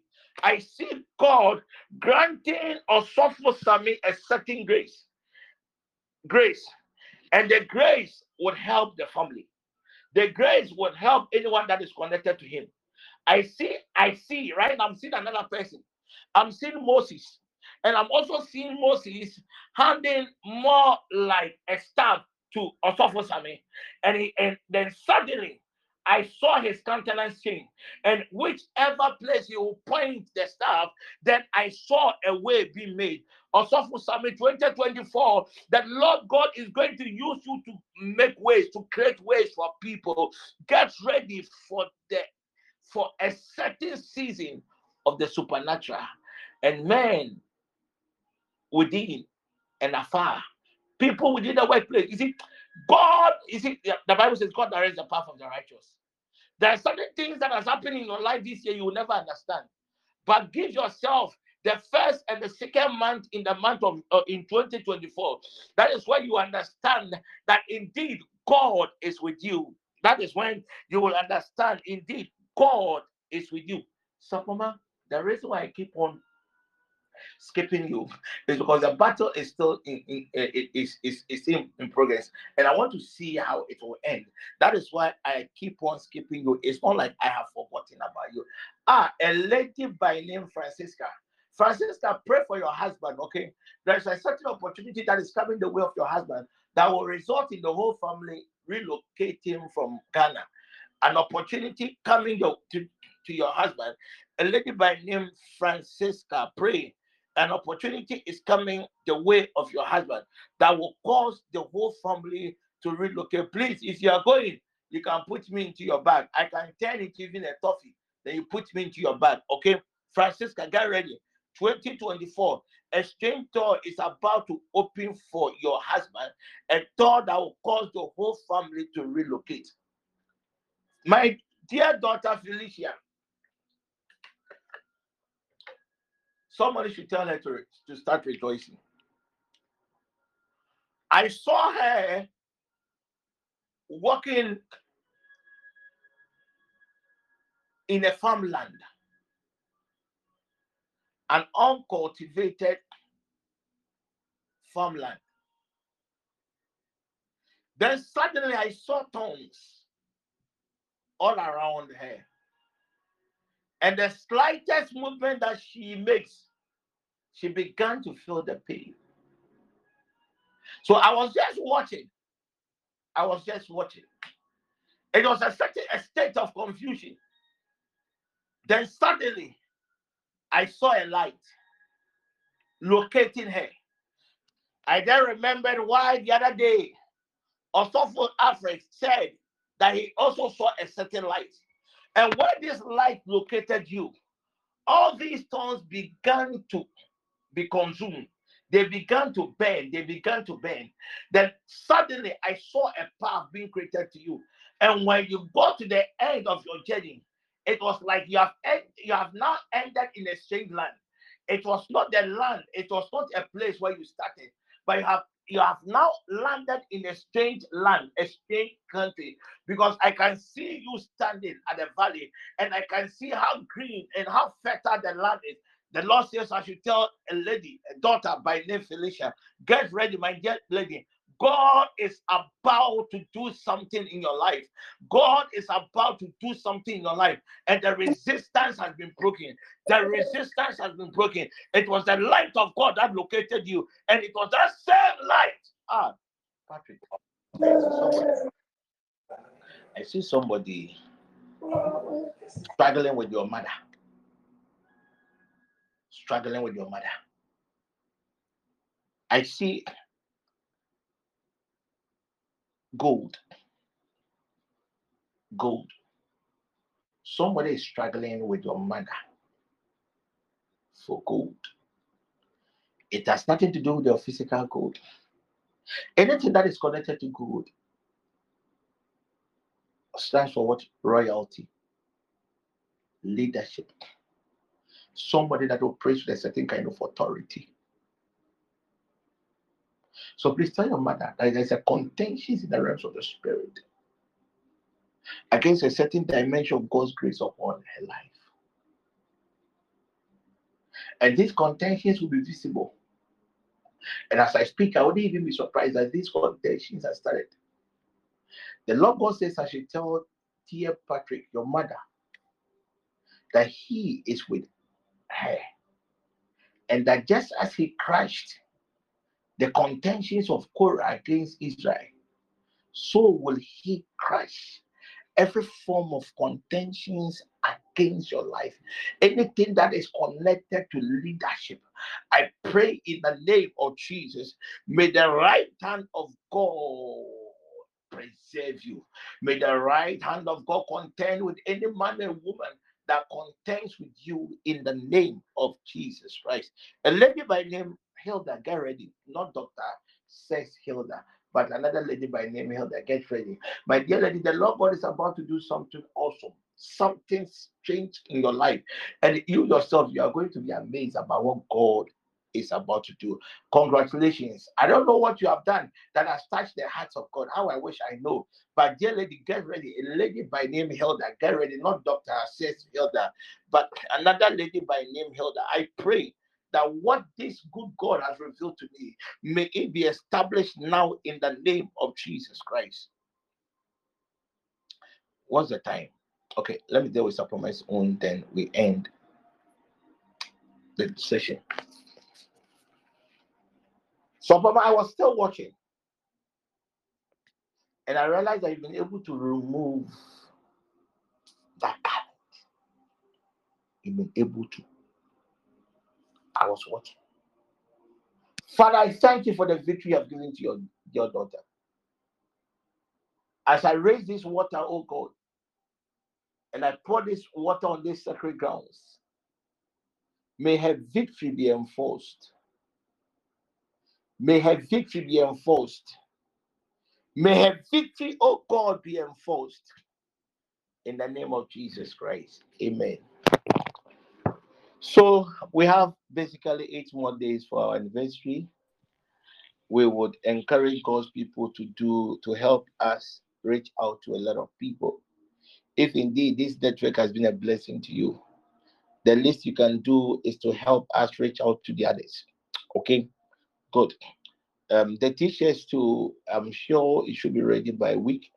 I see God granting Osophosami a certain grace. Grace. And the grace would help the family. The grace would help anyone that is connected to him. I see, I see, right? I'm seeing another person. I'm seeing Moses. And I'm also seeing Moses handing more like a staff to Osophosami. And, he, and then suddenly I saw his countenance change. And whichever place he will point the staff, then I saw a way being made. Also for Summit 2024, that Lord God is going to use you to make ways, to create ways for people. Get ready for the for a certain season of the supernatural. And men within and afar, people within the workplace. You see, God, you see, the Bible says God directs the path of the righteous. There are certain things that has happened in your life this year you will never understand. But give yourself the first and the second month in the month of uh, in 2024. That is when you understand that indeed God is with you. That is when you will understand indeed God is with you. Sapoma, the reason why I keep on skipping you is because the battle is still in, in, in is, is, is in, in progress. And i want to see how it will end. That is why i keep on skipping you. It's not like i have forgotten about you. Ah a lady by name francisca. Francisca pray for your husband okay? There's a certain opportunity that is coming the way of your husband that will result in the whole family relocating from ghana. An opportunity coming your, to, to your husband. A lady by name Francisca, pray. An opportunity is coming the way of your husband that will cause the whole family to relocate. Please, if you are going, you can put me into your bag. I can turn it even a toffee. Then you put me into your bag. Okay, Francisca, get ready. 2024, a strange door is about to open for your husband, a door that will cause the whole family to relocate. My dear daughter Felicia, somebody should tell her to, to start rejoicing. I saw her walking in a farmland, an uncultivated farmland. Then suddenly I saw tongues all around her. And the slightest movement that she makes, she began to feel the pain. So I was just watching. I was just watching. It was a certain a state of confusion. Then suddenly, I saw a light locating her. I then remembered why the other day Osofo Alfred said that he also saw a certain light. And when this light located you, all these stones began to be consumed. They began to burn. They began to burn. Then suddenly I saw a path being created to you. And when you got to the end of your journey, it was like you have you have now ended in a strange land. It was not the land, it was not a place where you started, but you have you have now landed in a strange land, a strange country, because I can see you standing at the valley and I can see how green and how fertile the land is. The Lord says, I should tell a lady, a daughter by name Felicia, get ready, my dear lady. God is about to do something in your life. God is about to do something in your life, and the resistance has been broken. The resistance has been broken. It was the light of God that located you, and it was that same light. Ah, Patrick, I see somebody, I see somebody struggling with your mother. Struggling with your mother. I see gold. Gold. Somebody is struggling with your mother for gold. It has nothing to do with your physical gold. Anything that is connected to gold stands for what? Royalty, leadership. Somebody that operates with a certain kind of authority. So please tell your mother that there's a contention in the realms of the spirit against a certain dimension of God's grace upon her life. And these contentions will be visible. And as I speak, I wouldn't even be surprised that these contentions have started. The Lord God says, I should tell dear Patrick, your mother, that he is with her. And that just as he crushed the contentions of Korah against Israel, so will he crush every form of contentions against your life. Anything that is connected to leadership, I pray in the name of Jesus, may the right hand of God preserve you. May the right hand of God contend with any man and woman that contends with you in the name of Jesus Christ. A lady by name Hilda, get ready. Not Dr. Says Hilda, but another lady by name Hilda, get ready. My dear lady, the Lord God is about to do something awesome, something strange in your life. And you yourself, you are going to be amazed about what God is about to do. Congratulations. I don't know what you have done that has touched the hearts of God. How I wish I know. But dear lady, get ready. A lady by name Hilda, get ready. Not Dr. Says Hilda, but another lady by name Hilda. I pray that what this good God has revealed to me may it be established now in the name of Jesus Christ. What's the time? Okay, let me deal with supplements on, then we end the session. So, Papa, I was still watching, and I realized I've been able to remove that garment. You've been able to. I was watching. Father, I thank you for the victory you have given to your, your daughter. As I raise this water, oh God, and I pour this water on these sacred grounds, may her victory be enforced. May her victory be enforced. May her victory, oh God, be enforced. In the name of Jesus Christ. Amen. So we have basically eight more days for our anniversary. We would encourage God's people to do to help us reach out to a lot of people. If indeed this network has been a blessing to you, the least you can do is to help us reach out to the others. Okay, good. Um, the t-shirts too, I'm sure it should be ready by week.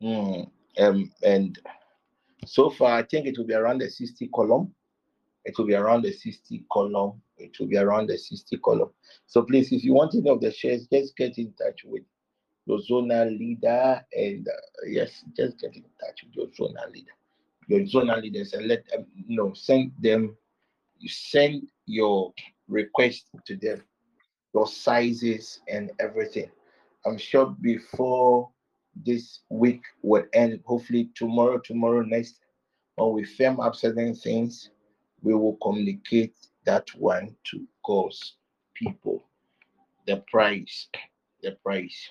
Mm, um, and so far, I think it will be around the 60 column. It will be around the 60 column. It will be around the 60 column. So please, if you want any of the shares, just get in touch with your zonal leader. And uh, yes, just get in touch with your zonal leader. Your zonal leaders and let them you know, send them, you send your request to them, your sizes and everything. I'm sure before this week will end, hopefully tomorrow, tomorrow next, when we firm up certain things, we will communicate that one to God's people. The price, the price.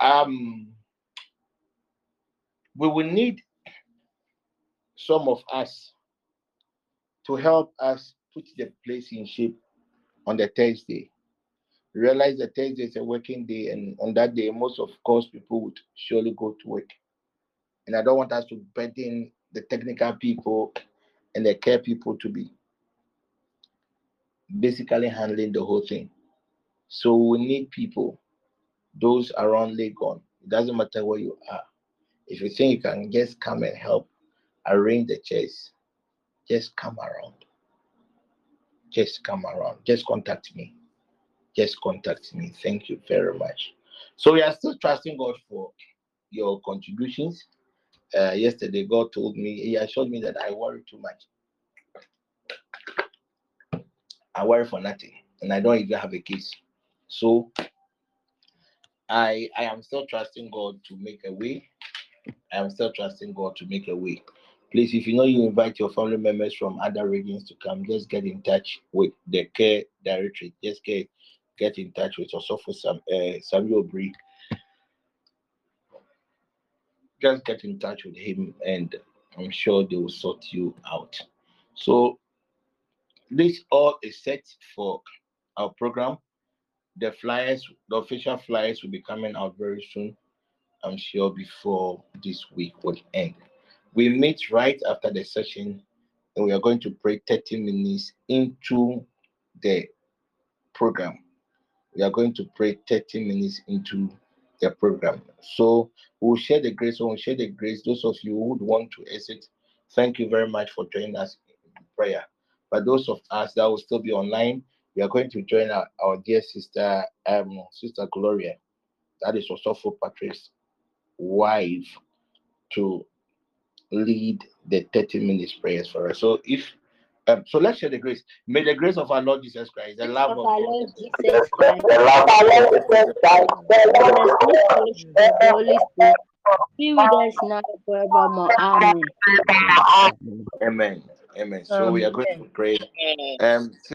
Um, we will need some of us to help us put the place in shape on the Thursday. Realize that Thursday is a working day, and on that day, most of course people would surely go to work. And I don't want us to burden the technical people and the care people to be basically handling the whole thing. So we need people, those around Legon. It doesn't matter where you are. If you think you can just come and help arrange the chairs, just come around. Just come around. Just contact me. Just contact me. Thank you very much. So we are still trusting God for your contributions. Uh, yesterday, God told me, He assured me that I worry too much. I worry for nothing, and I don't even have a case. So I I am still trusting God to make a way. I am still trusting God to make a way. Please, if you know you invite your family members from other regions to come, just get in touch with the care directory. Just get get in touch with also Sam, uh, Samuel Bree. Just get in touch with him, and I'm sure they will sort you out. So this all is set for our program. The flyers, the official flyers will be coming out very soon. I'm sure before this week would end. We meet right after the session and we are going to pray 30 minutes into the program. We are going to pray 30 minutes into program. So we'll share the grace. We'll share the grace. Those of you who would want to exit, thank you very much for joining us in prayer. But those of us that will still be online, we are going to join our, our dear sister, um, Sister Gloria. That is Osofo Patrick's wife to lead the 30 minutes prayers for us. So if um, so let's share the grace. May the grace of our Lord Jesus Christ, the love of Of our Lord Jesus Christ, the sweet fellowship of the Holy Spirit, be with us now forevermore. Amen. Amen. Amen. So we are going to pray. Um